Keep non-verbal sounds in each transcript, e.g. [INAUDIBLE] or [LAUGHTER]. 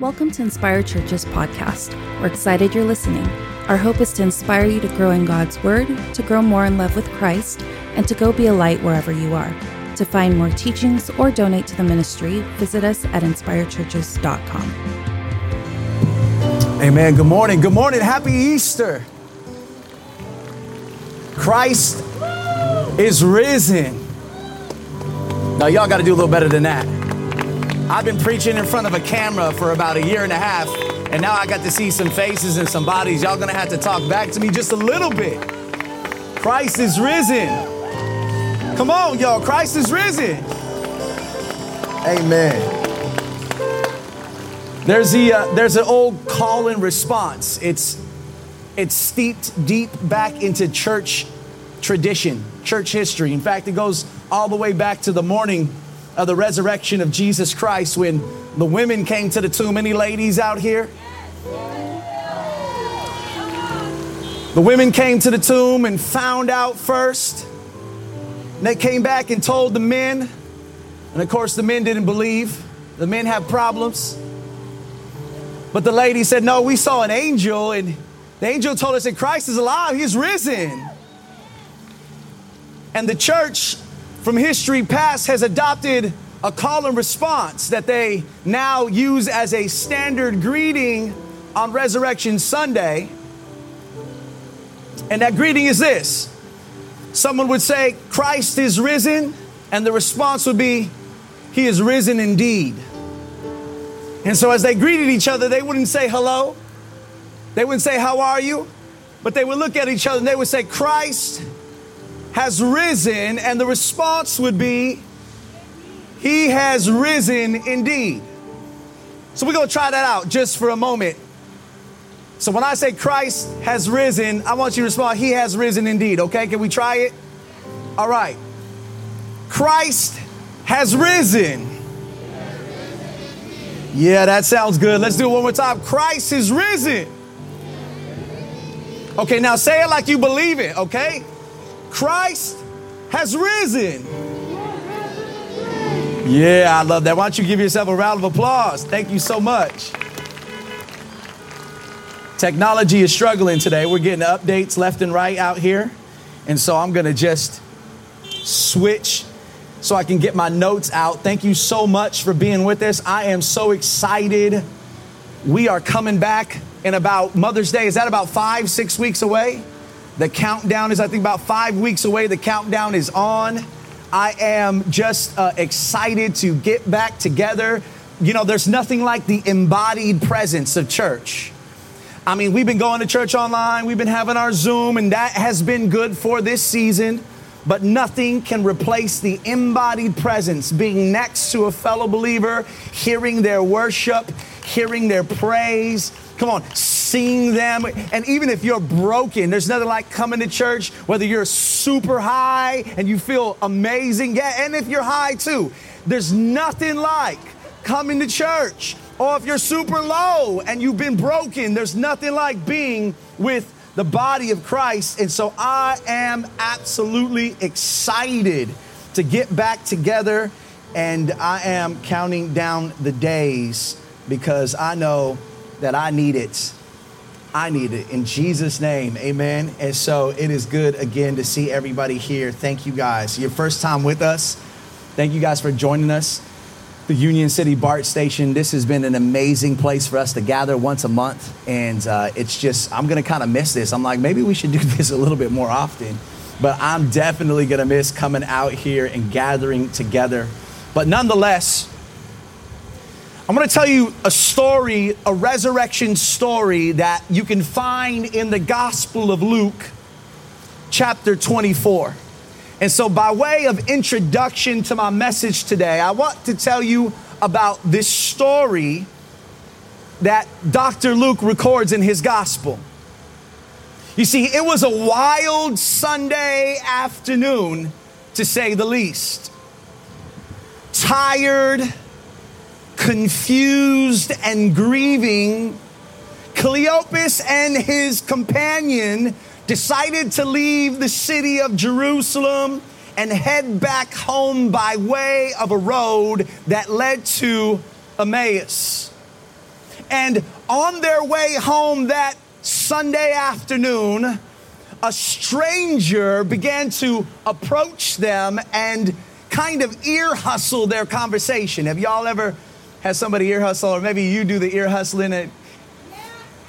Welcome to Inspire Church's podcast. We're excited you're listening. Our hope is to inspire you to grow in God's Word, to grow more in love with Christ, and to go be a light wherever you are. To find more teachings or donate to the ministry, visit us at inspirechurches.com. Amen. Good morning. Good morning. Happy Easter. Christ is risen. Now, y'all got to do a little better than that. I've been preaching in front of a camera for about a year and a half, and now I got to see some faces and some bodies. Y'all gonna have to talk back to me just a little bit. Christ is risen. Come on, y'all. Christ is risen. Amen. There's the uh, there's an old call and response. It's it's steeped deep back into church tradition, church history. In fact, it goes all the way back to the morning of the resurrection of Jesus Christ when the women came to the tomb. Any ladies out here? The women came to the tomb and found out first. And they came back and told the men. And of course, the men didn't believe. The men have problems. But the lady said, No, we saw an angel, and the angel told us that Christ is alive, he's risen. And the church from history past has adopted a call and response that they now use as a standard greeting on Resurrection Sunday. And that greeting is this someone would say, Christ is risen, and the response would be, He is risen indeed. And so as they greeted each other, they wouldn't say hello, they wouldn't say, How are you? But they would look at each other and they would say, Christ has risen, and the response would be, He has risen indeed. So we're gonna try that out just for a moment. So when I say Christ has risen, I want you to respond, He has risen indeed, okay? Can we try it? All right. Christ has risen. Yeah, that sounds good. Let's do it one more time. Christ is risen. Okay, now say it like you believe it, okay? Christ has risen. Yeah, I love that. Why don't you give yourself a round of applause? Thank you so much. Technology is struggling today. We're getting updates left and right out here. And so I'm going to just switch so I can get my notes out. Thank you so much for being with us. I am so excited. We are coming back in about Mother's Day. Is that about five, six weeks away? The countdown is, I think, about five weeks away. The countdown is on. I am just uh, excited to get back together. You know, there's nothing like the embodied presence of church. I mean, we've been going to church online, we've been having our Zoom, and that has been good for this season. But nothing can replace the embodied presence, being next to a fellow believer, hearing their worship, hearing their praise. Come on, sing them. And even if you're broken, there's nothing like coming to church, whether you're super high and you feel amazing. Yeah, and if you're high too, there's nothing like coming to church. Or if you're super low and you've been broken, there's nothing like being with the body of Christ. And so I am absolutely excited to get back together. And I am counting down the days because I know that I need it. I need it in Jesus' name, amen. And so it is good again to see everybody here. Thank you guys. Your first time with us. Thank you guys for joining us. The Union City BART station. This has been an amazing place for us to gather once a month. And uh, it's just, I'm going to kind of miss this. I'm like, maybe we should do [LAUGHS] this a little bit more often. But I'm definitely going to miss coming out here and gathering together. But nonetheless, I'm going to tell you a story, a resurrection story that you can find in the Gospel of Luke, chapter 24. And so, by way of introduction to my message today, I want to tell you about this story that Dr. Luke records in his Gospel. You see, it was a wild Sunday afternoon, to say the least. Tired, confused and grieving, Cleopas and his companion decided to leave the city of Jerusalem and head back home by way of a road that led to Emmaus. And on their way home that Sunday afternoon, a stranger began to approach them and kind of ear hustle their conversation. Have y'all ever had somebody ear hustle, or maybe you do the ear hustling? It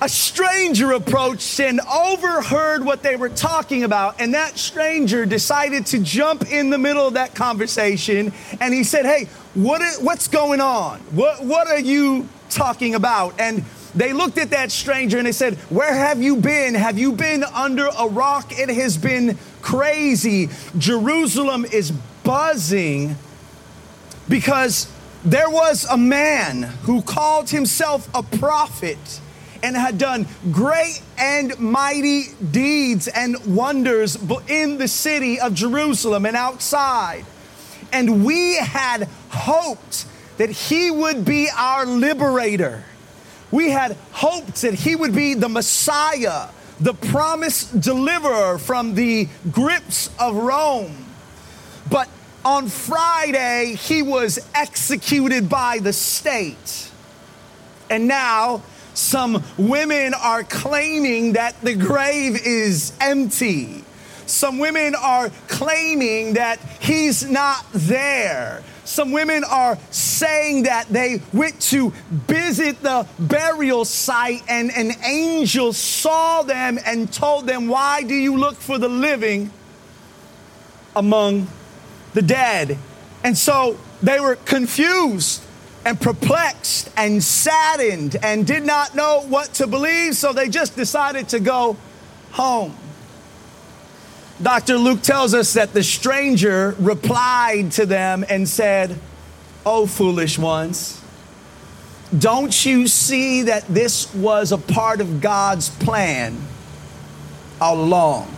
a stranger approached and overheard what they were talking about. And that stranger decided to jump in the middle of that conversation. And he said, Hey, what what's going on? What, what are you talking about? And they looked at that stranger and they said, Where have you been? Have you been under a rock? It has been crazy. Jerusalem is buzzing because there was a man who called himself a prophet and had done great and mighty deeds and wonders in the city of Jerusalem and outside. And we had hoped that he would be our liberator. We had hoped that he would be the Messiah, the promised deliverer from the grips of Rome. But on Friday, he was executed by the state. And now some women are claiming that the grave is empty. Some women are claiming that he's not there. Some women are saying that they went to visit the burial site and an angel saw them and told them, Why do you look for the living among the dead? And so they were confused and perplexed and saddened and did not know what to believe, so they just decided to go home. Dr. Luke tells us that the stranger replied to them and said, Oh, foolish ones, don't you see that this was a part of God's plan all along?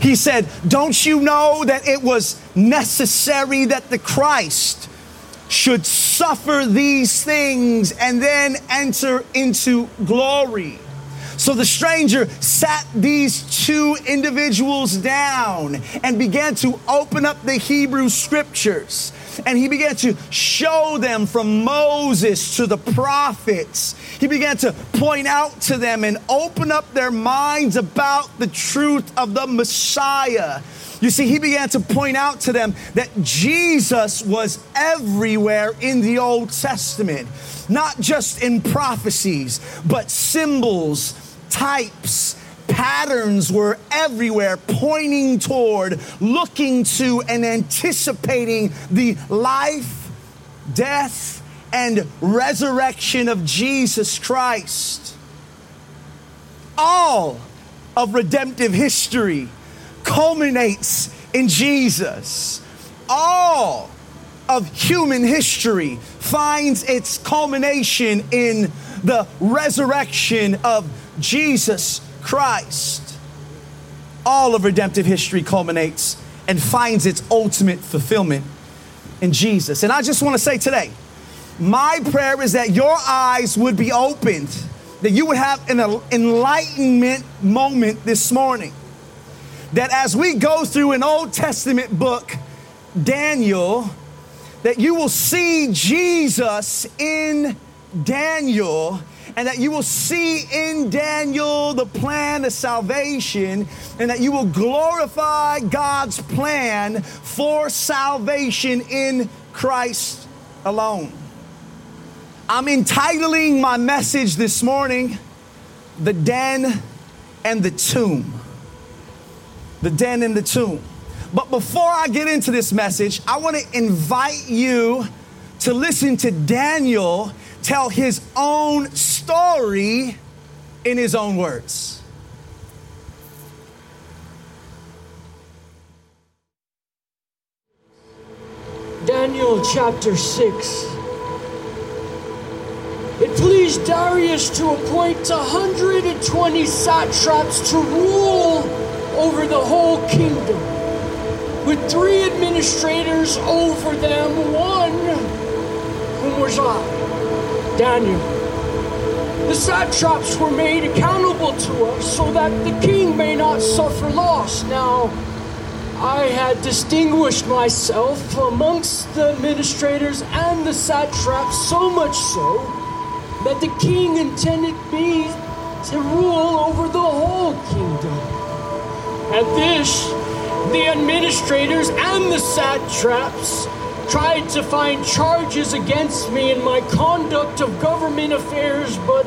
He said, Don't you know that it was necessary that the Christ should suffer these things and then enter into glory. So the stranger sat these two individuals down and began to open up the Hebrew scriptures. And he began to show them from Moses to the prophets. He began to point out to them and open up their minds about the truth of the Messiah you see, he began to point out to them that Jesus was everywhere in the Old Testament, not just in prophecies, but symbols, types, patterns were everywhere, pointing toward, looking to, and anticipating the life, death, and resurrection of Jesus Christ. All of redemptive history culminates in Jesus. All of human history finds its culmination in the resurrection of Jesus Christ. All of redemptive history culminates and finds its ultimate fulfillment in Jesus. And I just want to say today, my prayer is that your eyes would be opened, that you would have an enlightenment moment this morning that as we go through an Old Testament book, Daniel, that you will see Jesus in Daniel and that you will see in Daniel the plan of salvation, and that you will glorify God's plan for salvation in Christ alone. I'm entitling my message this morning, The Den and the Tomb the den and the tomb. But before I get into this message, I want to invite you to listen to Daniel tell his own story in his own words. Daniel chapter 6. It pleased Darius to appoint 120 satraps to rule over the whole kingdom, with three administrators over them, one whom was I, Daniel. The satraps were made accountable to us so that the king may not suffer loss. Now, I had distinguished myself amongst the administrators and the satraps so much so that the king intended me to rule over the whole kingdom. At this, the administrators and the satraps tried to find charges against me in my conduct of government affairs, but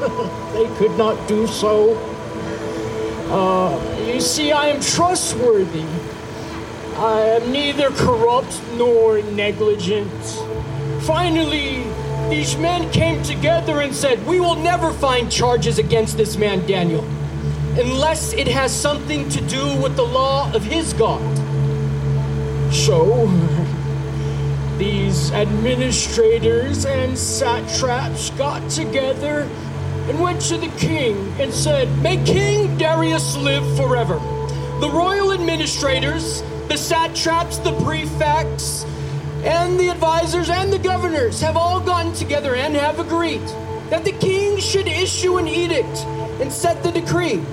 [LAUGHS] they could not do so. Uh, you see, I am trustworthy. I am neither corrupt nor negligent. Finally, these men came together and said, We will never find charges against this man, Daniel, unless it has something to do with the law of his God. So, these administrators and satraps got together and went to the king and said, May King Darius live forever. The royal administrators, the satraps, the prefects, and the advisors and the governors have all gotten together and have agreed that the king should issue an edict and set the decree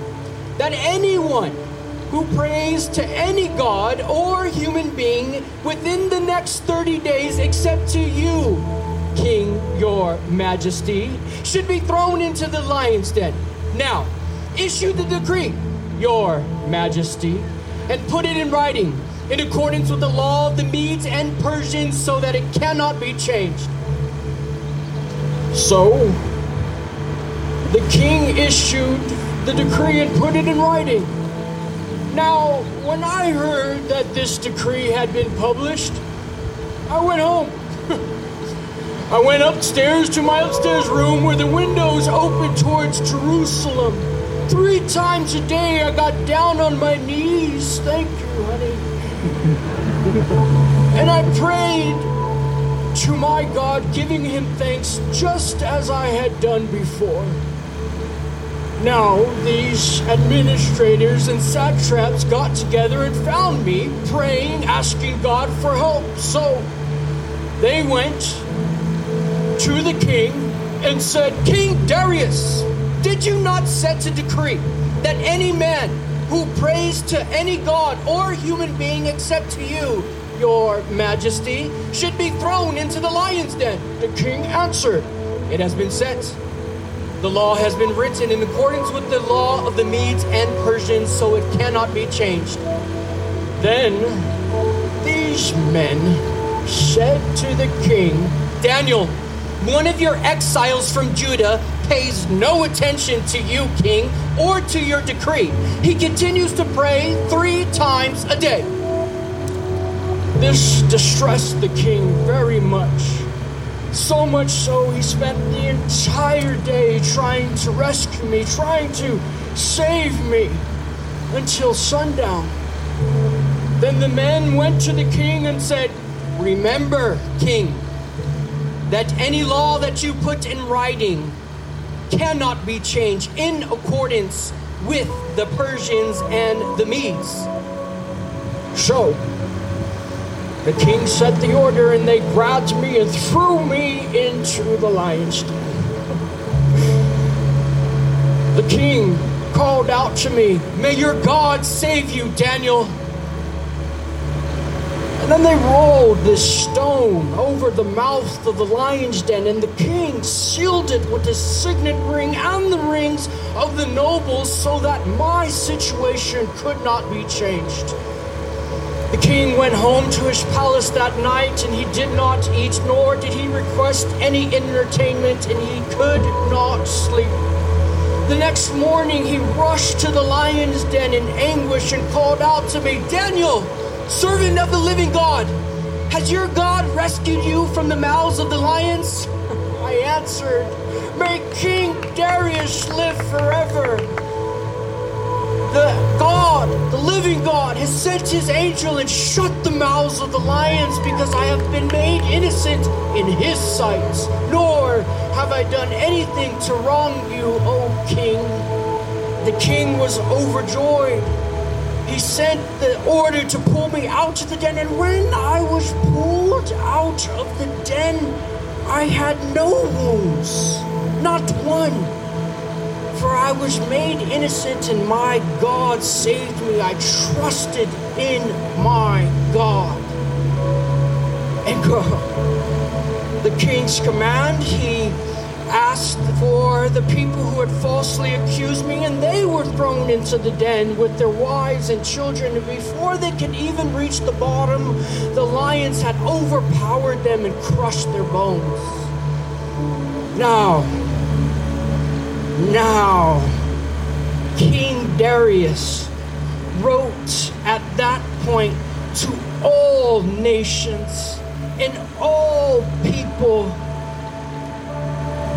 that anyone who prays to any god or human being within the next 30 days, except to you, King, your majesty, should be thrown into the lion's den. Now, issue the decree, your majesty, and put it in writing in accordance with the law of the Medes and Persians so that it cannot be changed. So, the king issued the decree and put it in writing. Now, when I heard that this decree had been published, I went home. [LAUGHS] I went upstairs to my upstairs room where the windows opened towards Jerusalem. Three times a day I got down on my knees. Thank you, honey. [LAUGHS] and I prayed to my God, giving him thanks just as I had done before. Now, these administrators and satraps got together and found me praying, asking God for help. So they went to the king and said, King Darius, did you not set a decree that any man who prays to any god or human being except to you, your majesty, should be thrown into the lion's den? The king answered, It has been set. The law has been written in accordance with the law of the Medes and Persians, so it cannot be changed. Then these men said to the king, Daniel, one of your exiles from Judah pays no attention to you, king, or to your decree. He continues to pray three times a day. This distressed the king very much. So much so, he spent the entire day trying to rescue me, trying to save me until sundown. Then the men went to the king and said, Remember, king, that any law that you put in writing cannot be changed in accordance with the Persians and the Medes. So, the king set the order and they grabbed me and threw me into the lion's den. The king called out to me, May your God save you, Daniel. And then they rolled this stone over the mouth of the lion's den, and the king sealed it with his signet ring and the rings of the nobles so that my situation could not be changed. The king went home to his palace that night, and he did not eat, nor did he request any entertainment, and he could not sleep. The next morning, he rushed to the lion's den in anguish and called out to me, Daniel, servant of the living God, has your God rescued you from the mouths of the lions? [LAUGHS] I answered, May King Darius live forever. The God, the living God, has sent his angel and shut the mouths of the lions because I have been made innocent in his sight. Nor have I done anything to wrong you, O king. The king was overjoyed. He sent the order to pull me out of the den, and when I was pulled out of the den, I had no wounds, not one. For I was made innocent, and my God saved me. I trusted in my God. And God, the king's command, he asked for the people who had falsely accused me, and they were thrown into the den with their wives and children. And before they could even reach the bottom, the lions had overpowered them and crushed their bones. Now, now, King Darius wrote at that point to all nations and all people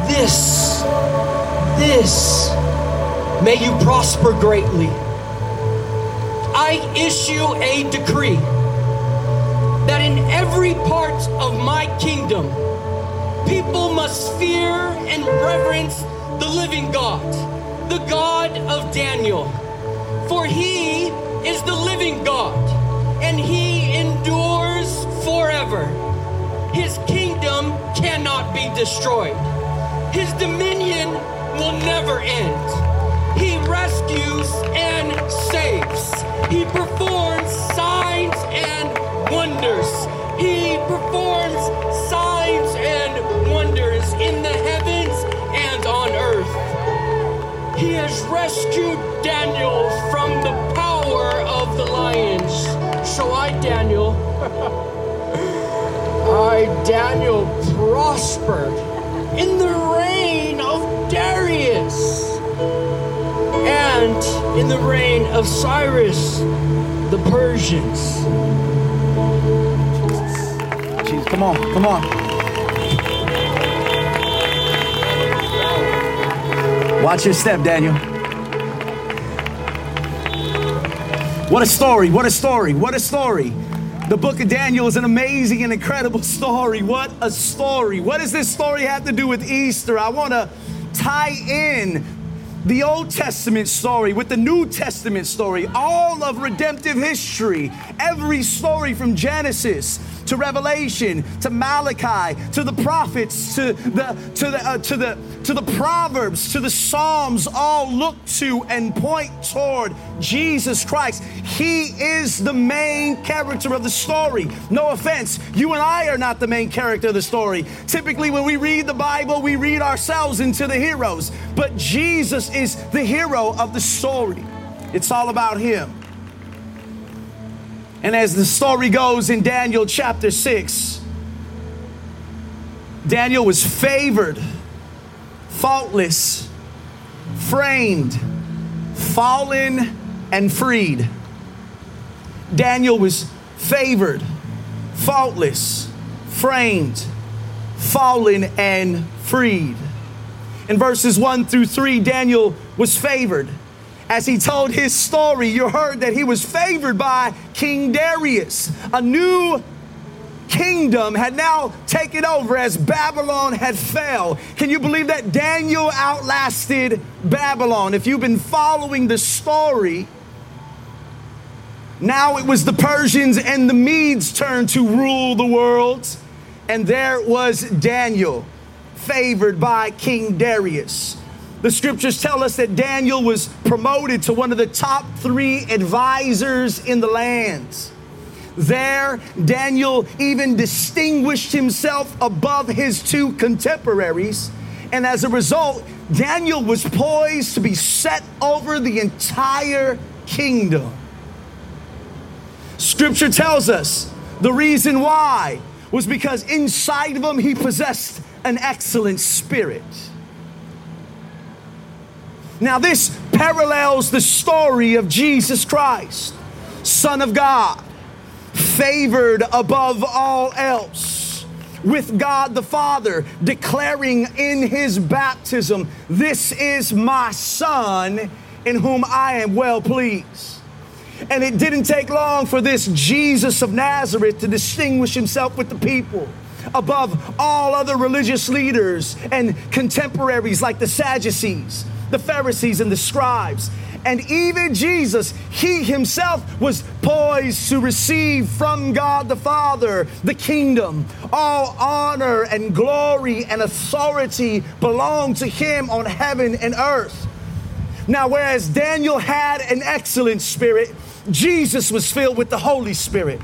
this, this, may you prosper greatly. I issue a decree that in every part of my kingdom, people must fear and reverence the living God, the God of Daniel. For he is the living God, and he endures forever. His kingdom cannot be destroyed. His dominion will never end. He rescues and saves. He performs signs and wonders. He performs signs He has rescued Daniel from the power of the lions. So I, Daniel, [LAUGHS] I, Daniel, prospered in the reign of Darius and in the reign of Cyrus the Persians. Jesus, come on, come on. Watch your step, Daniel. What a story, what a story, what a story. The book of Daniel is an amazing and incredible story. What a story. What does this story have to do with Easter? I want to tie in the Old Testament story with the New Testament story, all of redemptive history, every story from Genesis to Revelation to Malachi to the prophets to the to the uh, to the to the proverbs to the psalms all look to and point toward Jesus Christ. He is the main character of the story. No offense, you and I are not the main character of the story. Typically when we read the Bible, we read ourselves into the heroes, but Jesus is the hero of the story. It's all about him. And as the story goes in Daniel chapter 6, Daniel was favored, faultless, framed, fallen, and freed. Daniel was favored, faultless, framed, fallen, and freed. In verses 1 through 3, Daniel was favored. As he told his story, you heard that he was favored by King Darius. A new kingdom had now taken over as Babylon had fell. Can you believe that Daniel outlasted Babylon? If you've been following the story, now it was the Persians and the Medes' turn to rule the world. And there was Daniel, favored by King Darius. The scriptures tell us that Daniel was promoted to one of the top three advisors in the lands. There, Daniel even distinguished himself above his two contemporaries. And as a result, Daniel was poised to be set over the entire kingdom. Scripture tells us the reason why was because inside of him he possessed an excellent spirit. Now, this parallels the story of Jesus Christ, Son of God, favored above all else, with God the Father declaring in his baptism, This is my Son in whom I am well pleased. And it didn't take long for this Jesus of Nazareth to distinguish himself with the people above all other religious leaders and contemporaries like the Sadducees, the Pharisees, and the scribes. And even Jesus, he himself was poised to receive from God the Father the kingdom. All honor and glory and authority belong to him on heaven and earth. Now, whereas Daniel had an excellent spirit, Jesus was filled with the Holy Spirit.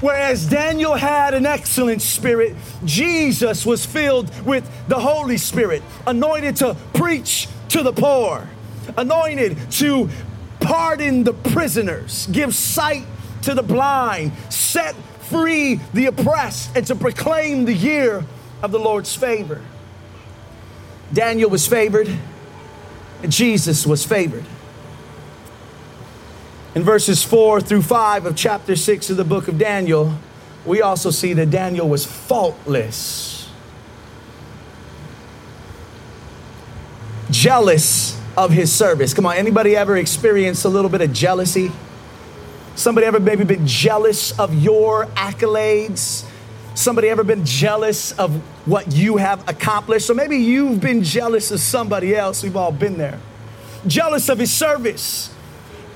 Whereas Daniel had an excellent spirit, Jesus was filled with the Holy Spirit, anointed to preach to the poor, anointed to pardon the prisoners, give sight to the blind, set free the oppressed, and to proclaim the year of the Lord's favor. Daniel was favored, and Jesus was favored. In verses 4 through 5 of chapter 6 of the book of Daniel, we also see that Daniel was faultless, jealous of his service. Come on, anybody ever experienced a little bit of jealousy? Somebody ever maybe been jealous of your accolades? Somebody ever been jealous of what you have accomplished? Or maybe you've been jealous of somebody else. We've all been there. Jealous of his service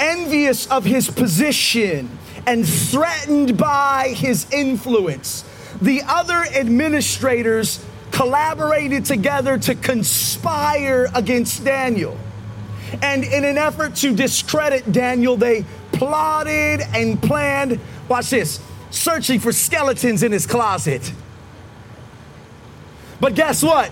envious of his position and threatened by his influence. The other administrators collaborated together to conspire against Daniel. And in an effort to discredit Daniel, they plotted and planned, watch this, searching for skeletons in his closet. But guess what?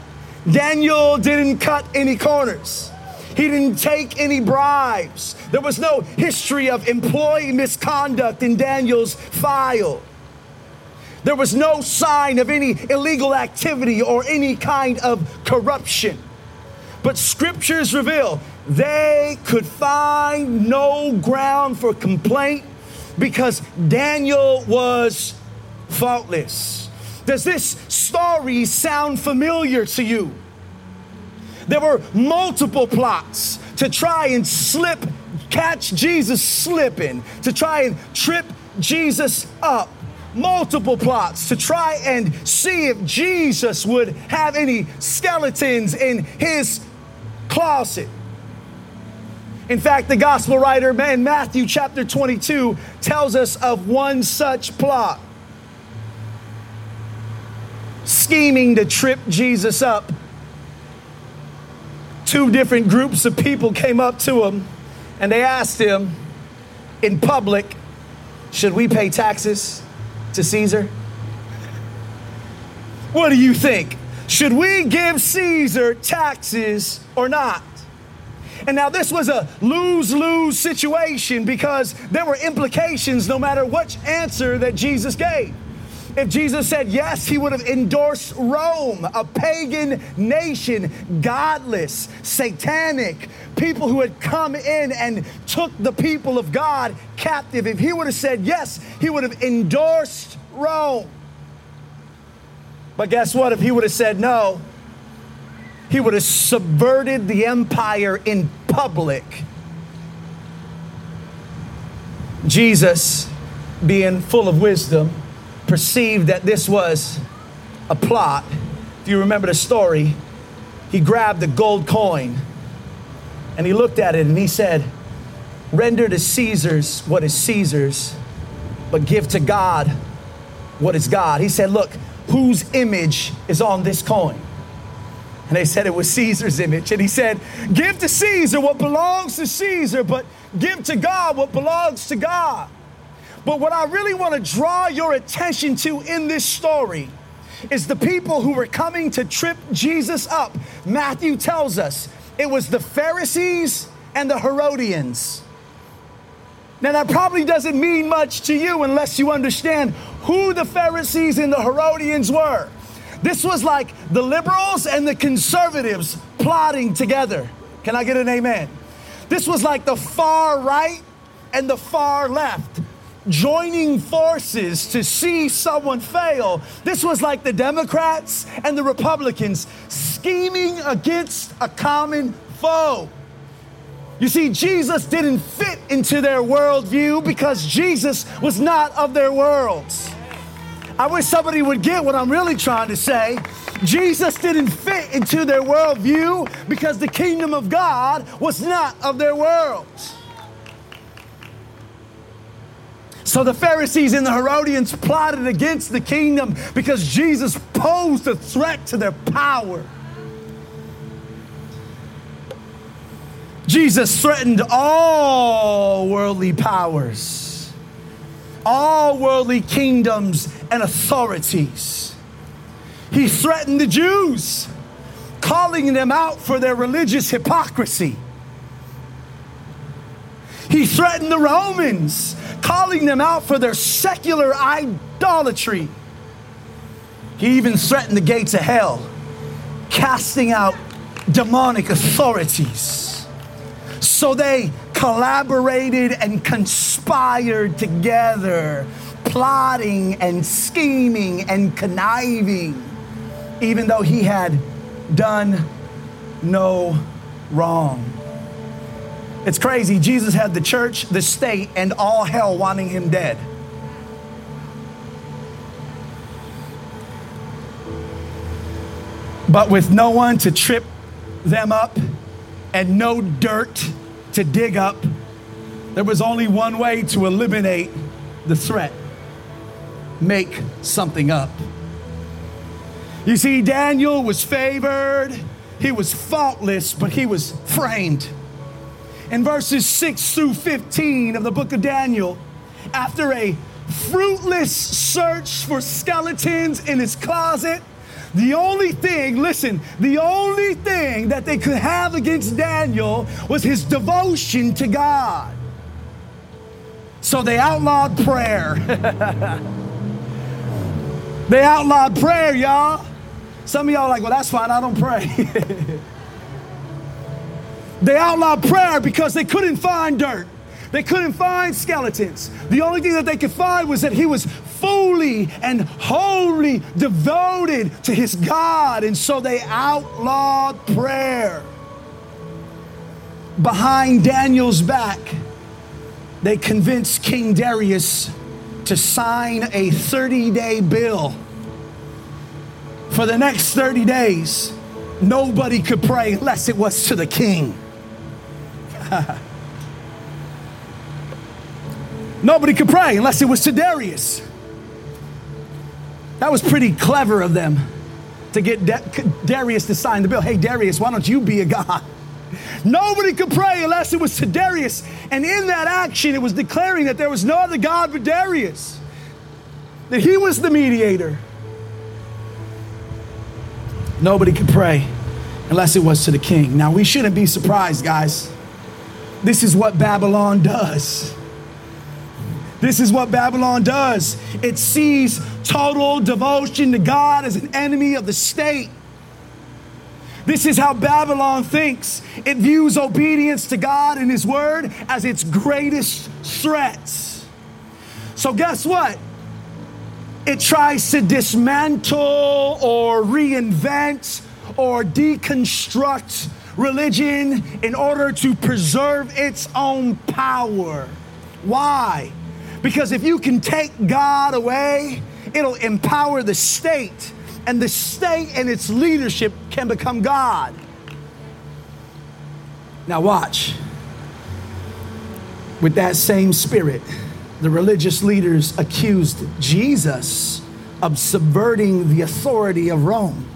Daniel didn't cut any corners. He didn't take any bribes. There was no history of employee misconduct in Daniel's file. There was no sign of any illegal activity or any kind of corruption. But scriptures reveal they could find no ground for complaint because Daniel was faultless. Does this story sound familiar to you? There were multiple plots to try and slip, catch Jesus slipping, to try and trip Jesus up. Multiple plots to try and see if Jesus would have any skeletons in his closet. In fact, the gospel writer man, Matthew chapter 22 tells us of one such plot scheming to trip Jesus up two different groups of people came up to him and they asked him in public, Should we pay taxes to Caesar? What do you think? Should we give Caesar taxes or not? And now this was a lose lose situation because there were implications no matter which answer that Jesus gave. If Jesus said yes, he would have endorsed Rome, a pagan nation, godless, satanic, people who had come in and took the people of God captive. If he would have said yes, he would have endorsed Rome. But guess what? If he would have said no, he would have subverted the empire in public. Jesus, being full of wisdom, perceived that this was a plot. If you remember the story, he grabbed the gold coin and he looked at it and he said, Render to Caesar's what is Caesar's, but give to God what is God. He said, Look, whose image is on this coin? And they said it was Caesar's image. And he said, Give to Caesar what belongs to Caesar, but give to God what belongs to God. But what I really want to draw your attention to in this story is the people who were coming to trip Jesus up. Matthew tells us it was the Pharisees and the Herodians. Now, that probably doesn't mean much to you unless you understand who the Pharisees and the Herodians were. This was like the liberals and the conservatives plotting together. Can I get an amen? This was like the far right and the far left joining forces to see someone fail. This was like the Democrats and the Republicans scheming against a common foe. You see, Jesus didn't fit into their worldview because Jesus was not of their worlds. I wish somebody would get what I'm really trying to say. Jesus didn't fit into their worldview because the kingdom of God was not of their worlds. So the Pharisees and the Herodians plotted against the kingdom because Jesus posed a threat to their power. Jesus threatened all worldly powers, all worldly kingdoms and authorities. He threatened the Jews, calling them out for their religious hypocrisy. He threatened the Romans, calling them out for their secular idolatry. He even threatened the gates of hell, casting out demonic authorities. So they collaborated and conspired together, plotting and scheming and conniving, even though he had done no wrong. It's crazy. Jesus had the church, the state, and all hell wanting him dead. But with no one to trip them up and no dirt to dig up, there was only one way to eliminate the threat make something up. You see, Daniel was favored, he was faultless, but he was framed. In verses 6 through 15 of the book of Daniel, after a fruitless search for skeletons in his closet, the only thing, listen, the only thing that they could have against Daniel was his devotion to God. So they outlawed prayer. [LAUGHS] they outlawed prayer, y'all. Some of y'all like, well, that's fine, I don't pray. [LAUGHS] they outlawed prayer because they couldn't find dirt. They couldn't find skeletons. The only thing that they could find was that he was fully and wholly devoted to his God. And so they outlawed prayer. Behind Daniel's back, they convinced King Darius to sign a 30 day bill. For the next 30 days, nobody could pray unless it was to the king. [LAUGHS] Nobody could pray unless it was to Darius. That was pretty clever of them to get Darius to sign the bill. Hey, Darius, why don't you be a God? [LAUGHS] Nobody could pray unless it was to Darius. And in that action, it was declaring that there was no other God but Darius, that he was the mediator. Nobody could pray unless it was to the king. Now, we shouldn't be surprised, guys. This is what Babylon does. This is what Babylon does it sees total devotion to God as an enemy of the state. This is how Babylon thinks. It views obedience to God and His Word as its greatest threats. So, guess what? It tries to dismantle or reinvent or deconstruct religion in order to preserve its own power. Why? Because if you can take God away, it'll empower the state, and the state and its leadership can become God. Now, watch. With that same spirit, the religious leaders accused Jesus of subverting the authority of Rome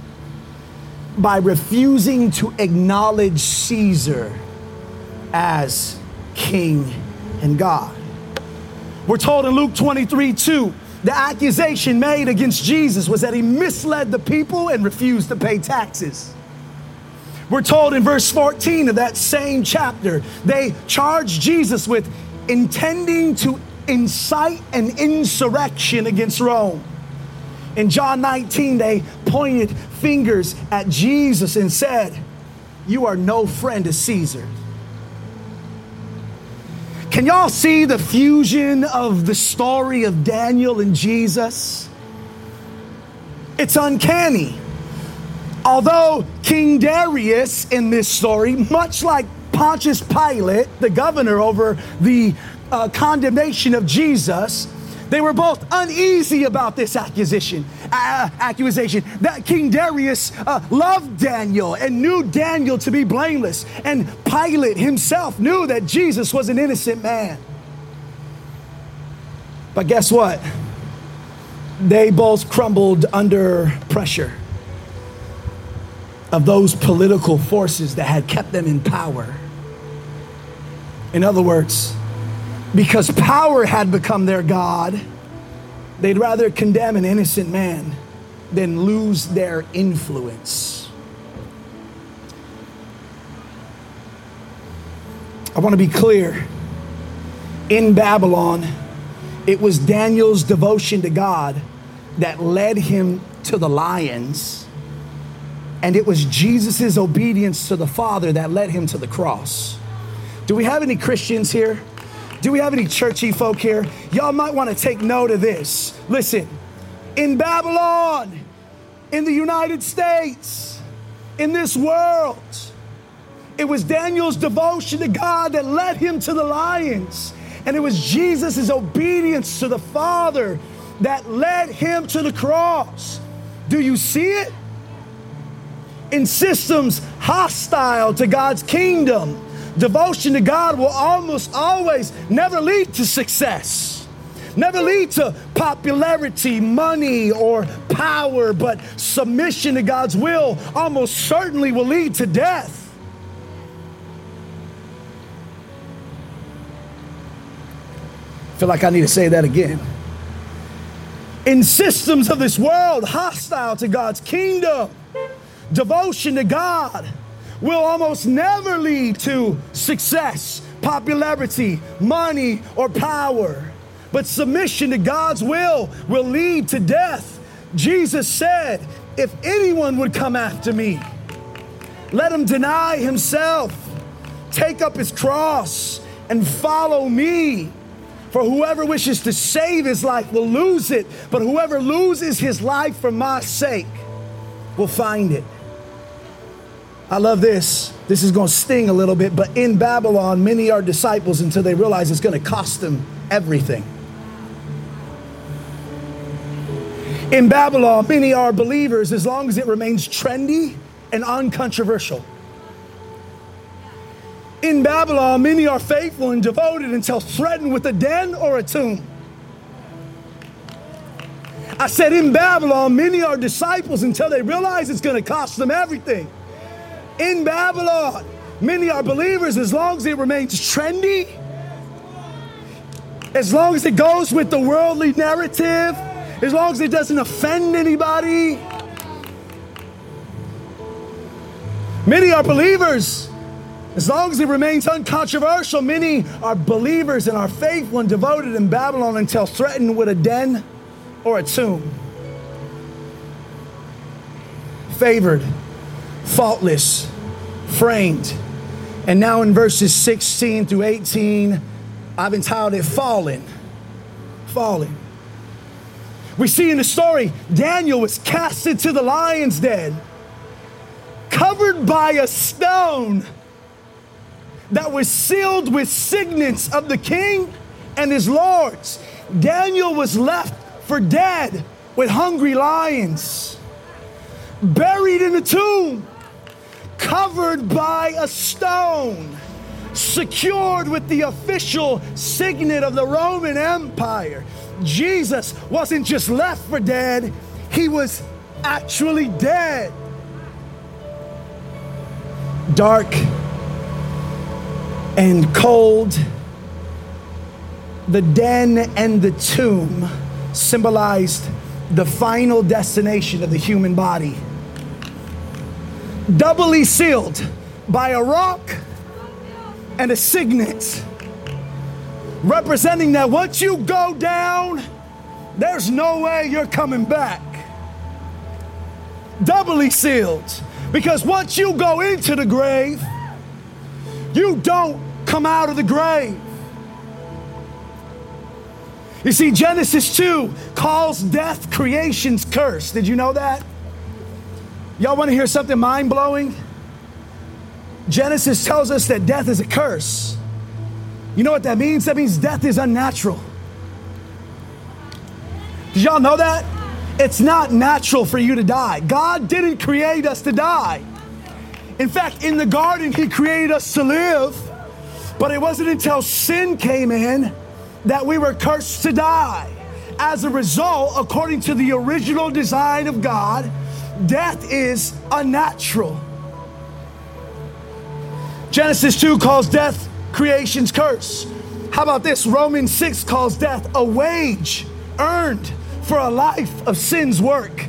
by refusing to acknowledge Caesar as king and God. We're told in Luke 23 2, the accusation made against Jesus was that he misled the people and refused to pay taxes. We're told in verse 14 of that same chapter, they charged Jesus with intending to incite an insurrection against Rome. In John 19, they pointed fingers at Jesus and said, You are no friend of Caesar. Can y'all see the fusion of the story of Daniel and Jesus? It's uncanny. Although King Darius in this story, much like Pontius Pilate, the governor over the uh, condemnation of Jesus, they were both uneasy about this accusation. Uh, accusation that King Darius uh, loved Daniel and knew Daniel to be blameless, and Pilate himself knew that Jesus was an innocent man. But guess what? They both crumbled under pressure of those political forces that had kept them in power. In other words, because power had become their God, they'd rather condemn an innocent man than lose their influence. I want to be clear. In Babylon, it was Daniel's devotion to God that led him to the lions, and it was Jesus' obedience to the Father that led him to the cross. Do we have any Christians here? Do we have any churchy folk here? Y'all might want to take note of this. Listen, in Babylon, in the United States, in this world, it was Daniel's devotion to God that led him to the lions. And it was Jesus' obedience to the Father that led him to the cross. Do you see it? In systems hostile to God's kingdom, devotion to God will almost always never lead to success, never lead to popularity, money, or power, but submission to God's will almost certainly will lead to death. feel like I need to say that again. In systems of this world hostile to God's kingdom, devotion to God will almost never lead to success, popularity, money, or power. But submission to God's will will lead to death. Jesus said, If anyone would come after me, let him deny himself, take up his cross, and follow me. For whoever wishes to save his life will lose it, but whoever loses his life for my sake will find it. I love this. This is going to sting a little bit, but in Babylon, many are disciples until they realize it's going to cost them everything. In Babylon, many are believers as long as it remains trendy and uncontroversial. In Babylon, many are faithful and devoted until threatened with a den or a tomb. I said, in Babylon, many are disciples until they realize it's going to cost them everything. In Babylon, many are believers as long as it remains trendy, as long as it goes with the worldly narrative, as long as it doesn't offend anybody. Many are believers as long as it remains uncontroversial, many are believers and are faithful and devoted in Babylon until threatened with a den or a tomb. Favored, faultless, framed. And now in verses 16 through 18, I've entitled it Fallen. Fallen. We see in the story, Daniel was cast into the lion's den, covered by a stone that was sealed with signets of the king and his lords. Daniel was left for dead with hungry lions, buried in a tomb, covered by a stone, secured with the official signet of the Roman Empire. Jesus wasn't just left for dead, he was actually dead. Dark and cold. The den and the tomb symbolized the final destination of the human body. Doubly sealed by a rock and a signet, representing that once you go down, there's no way you're coming back. Doubly sealed, because once you go into the grave, you don't come out of the grave. You see, Genesis 2 calls death creation's curse. Did you know that? Y'all want to hear something mind blowing? Genesis tells us that death is a curse. You know what that means? That means death is unnatural. Did y'all know that? It's not natural for you to die. God didn't create us to die. In fact, in the garden, He created us to live, but it wasn't until sin came in that we were cursed to die. As a result, according to the original design of God, death is unnatural. Genesis 2 calls death creation's curse. How about this? Romans 6 calls death a wage earned for a life of sin's work.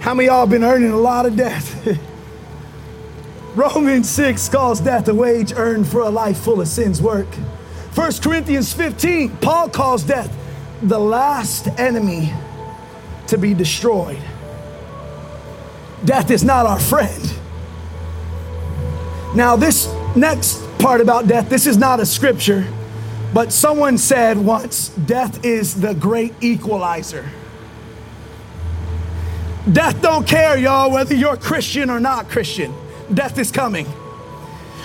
How many of y'all been earning a lot of death? [LAUGHS] Romans 6 calls death a wage earned for a life full of sin's work. 1 Corinthians 15, Paul calls death the last enemy to be destroyed. Death is not our friend. Now, this next part about death, this is not a scripture, but someone said once death is the great equalizer. Death don't care, y'all, whether you're Christian or not Christian. Death is coming.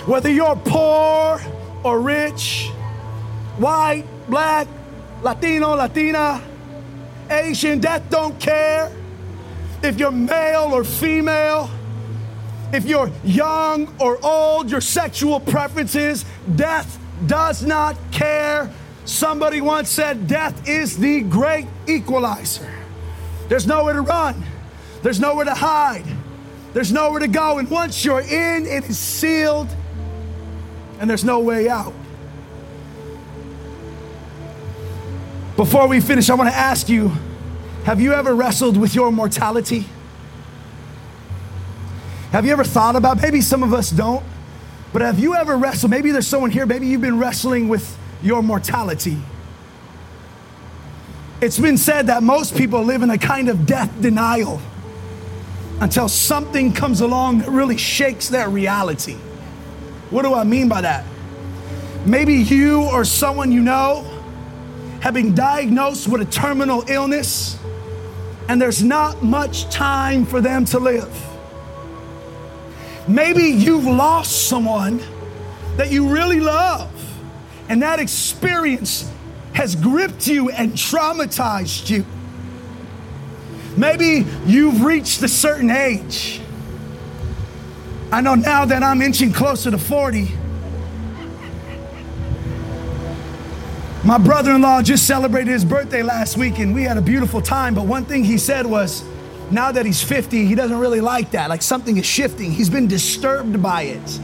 Whether you're poor or rich, white, black, Latino, Latina, Asian, death don't care. If you're male or female, if you're young or old, your sexual preferences, death does not care. Somebody once said, Death is the great equalizer. There's nowhere to run, there's nowhere to hide, there's nowhere to go. And once you're in, it is sealed and there's no way out. Before we finish, I want to ask you have you ever wrestled with your mortality? Have you ever thought about, maybe some of us don't, but have you ever wrestled? Maybe there's someone here, maybe you've been wrestling with your mortality. It's been said that most people live in a kind of death denial until something comes along that really shakes their reality. What do I mean by that? Maybe you or someone you know have been diagnosed with a terminal illness and there's not much time for them to live. Maybe you've lost someone that you really love, and that experience has gripped you and traumatized you. Maybe you've reached a certain age. I know now that I'm inching closer to 40. My brother in law just celebrated his birthday last week and we had a beautiful time. But one thing he said was, now that he's 50, he doesn't really like that. Like something is shifting. He's been disturbed by it.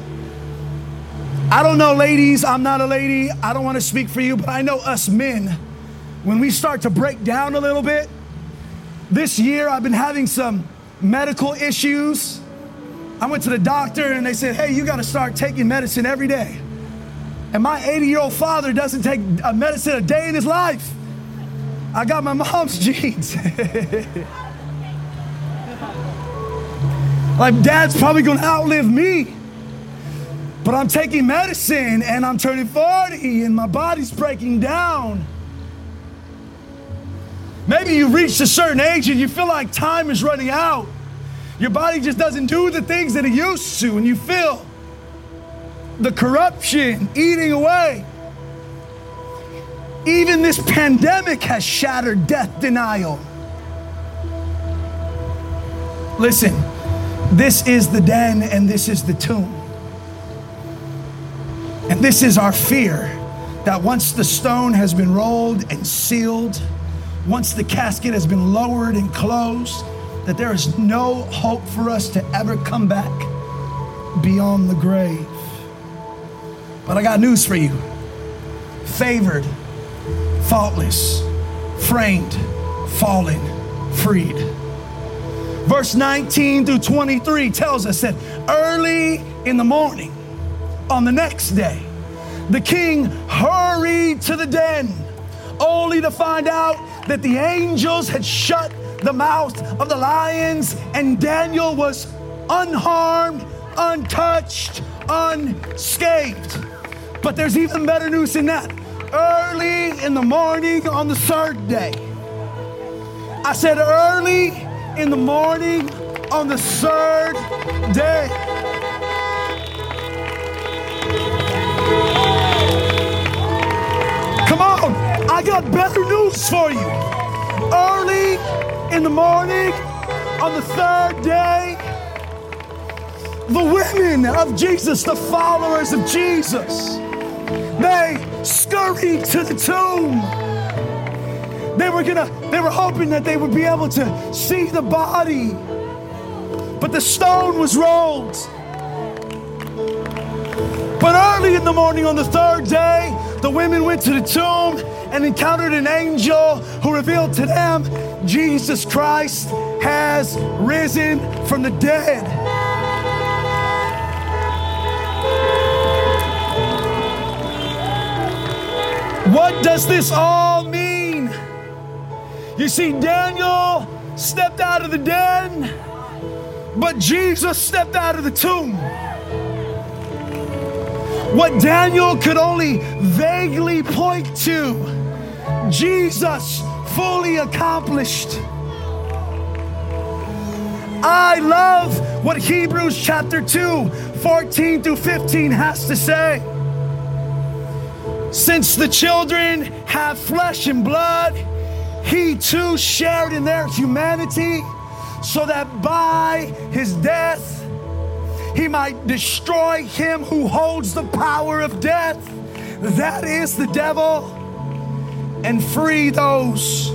I don't know, ladies, I'm not a lady. I don't want to speak for you, but I know us men, when we start to break down a little bit, this year I've been having some medical issues. I went to the doctor and they said, hey, you got to start taking medicine every day. And my 80 year old father doesn't take a medicine a day in his life. I got my mom's [LAUGHS] genes. [LAUGHS] like, dad's probably gonna outlive me. But I'm taking medicine and I'm turning 40 and my body's breaking down. Maybe you reached a certain age and you feel like time is running out. Your body just doesn't do the things that it used to, and you feel the corruption eating away. Even this pandemic has shattered death denial. Listen, this is the den and this is the tomb. And this is our fear that once the stone has been rolled and sealed, once the casket has been lowered and closed, that there is no hope for us to ever come back beyond the grave. But I got news for you favored, faultless, framed, fallen, freed. Verse 19 through 23 tells us that early in the morning, on the next day, the king hurried to the den, only to find out that the angels had shut the mouth of the lions, and Daniel was unharmed, untouched, unscathed. But there's even better news than that. Early in the morning on the third day, I said, early in the morning on the third day. Come on, I got better news for you. Early in the morning on the third day, the women of Jesus, the followers of Jesus, they scurried to the tomb. They were gonna, they were hoping that they would be able to see the body. But the stone was rolled. But early in the morning on the third day, the women went to the tomb and encountered an angel who revealed to them Jesus Christ has risen from the dead. What does this all mean? You see, Daniel stepped out of the den, but Jesus stepped out of the tomb. What Daniel could only vaguely point to, Jesus fully accomplished. I love what Hebrews chapter 2, 14 through 15 has to say. Since the children have flesh and blood, he too shared in their humanity, so that by his death he might destroy him who holds the power of death, that is the devil, and free those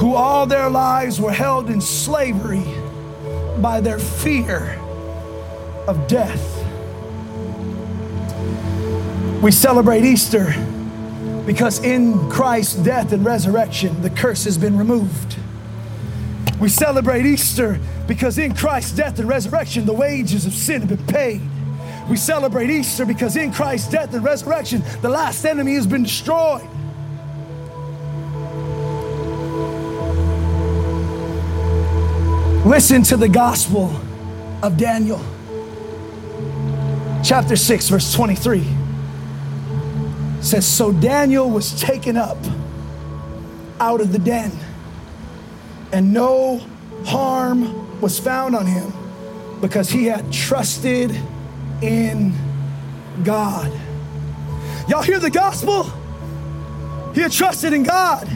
who all their lives were held in slavery by their fear of death. We celebrate Easter because in Christ's death and resurrection, the curse has been removed. We celebrate Easter because in Christ's death and resurrection, the wages of sin have been paid. We celebrate Easter because in Christ's death and resurrection, the last enemy has been destroyed. Listen to the gospel of Daniel, chapter 6, verse 23 says, So Daniel was taken up out of the den, and no harm was found on him because he had trusted in God. Y'all hear the gospel? He had trusted in God.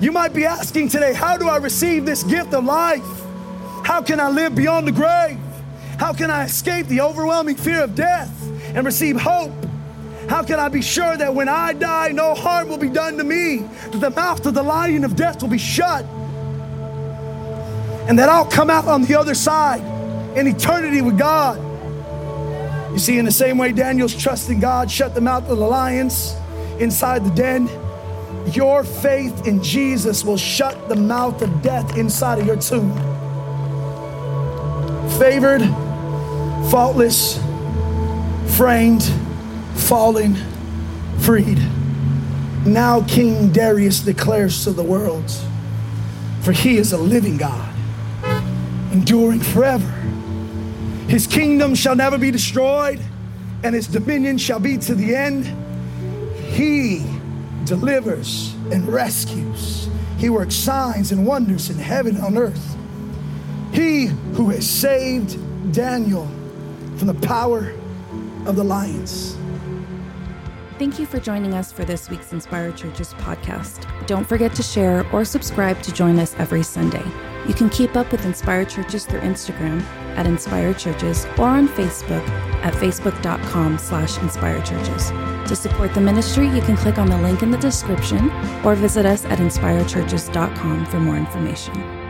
You might be asking today, How do I receive this gift of life? How can I live beyond the grave? How can I escape the overwhelming fear of death and receive hope how can I be sure that when I die, no harm will be done to me? That the mouth of the lion of death will be shut? And that I'll come out on the other side in eternity with God. You see, in the same way Daniel's trusting God shut the mouth of the lions inside the den, your faith in Jesus will shut the mouth of death inside of your tomb. Favored, faultless, framed, fallen, freed. Now King Darius declares to the world, for he is a living God, enduring forever. His kingdom shall never be destroyed, and his dominion shall be to the end. He delivers and rescues. He works signs and wonders in heaven and on earth. He who has saved Daniel from the power of the lions. Thank you for joining us for this week's Inspired Churches podcast. Don't forget to share or subscribe to join us every Sunday. You can keep up with Inspired Churches through Instagram at Inspired Churches or on Facebook at facebook.com slash inspired churches. To support the ministry, you can click on the link in the description or visit us at inspiredchurches.com for more information.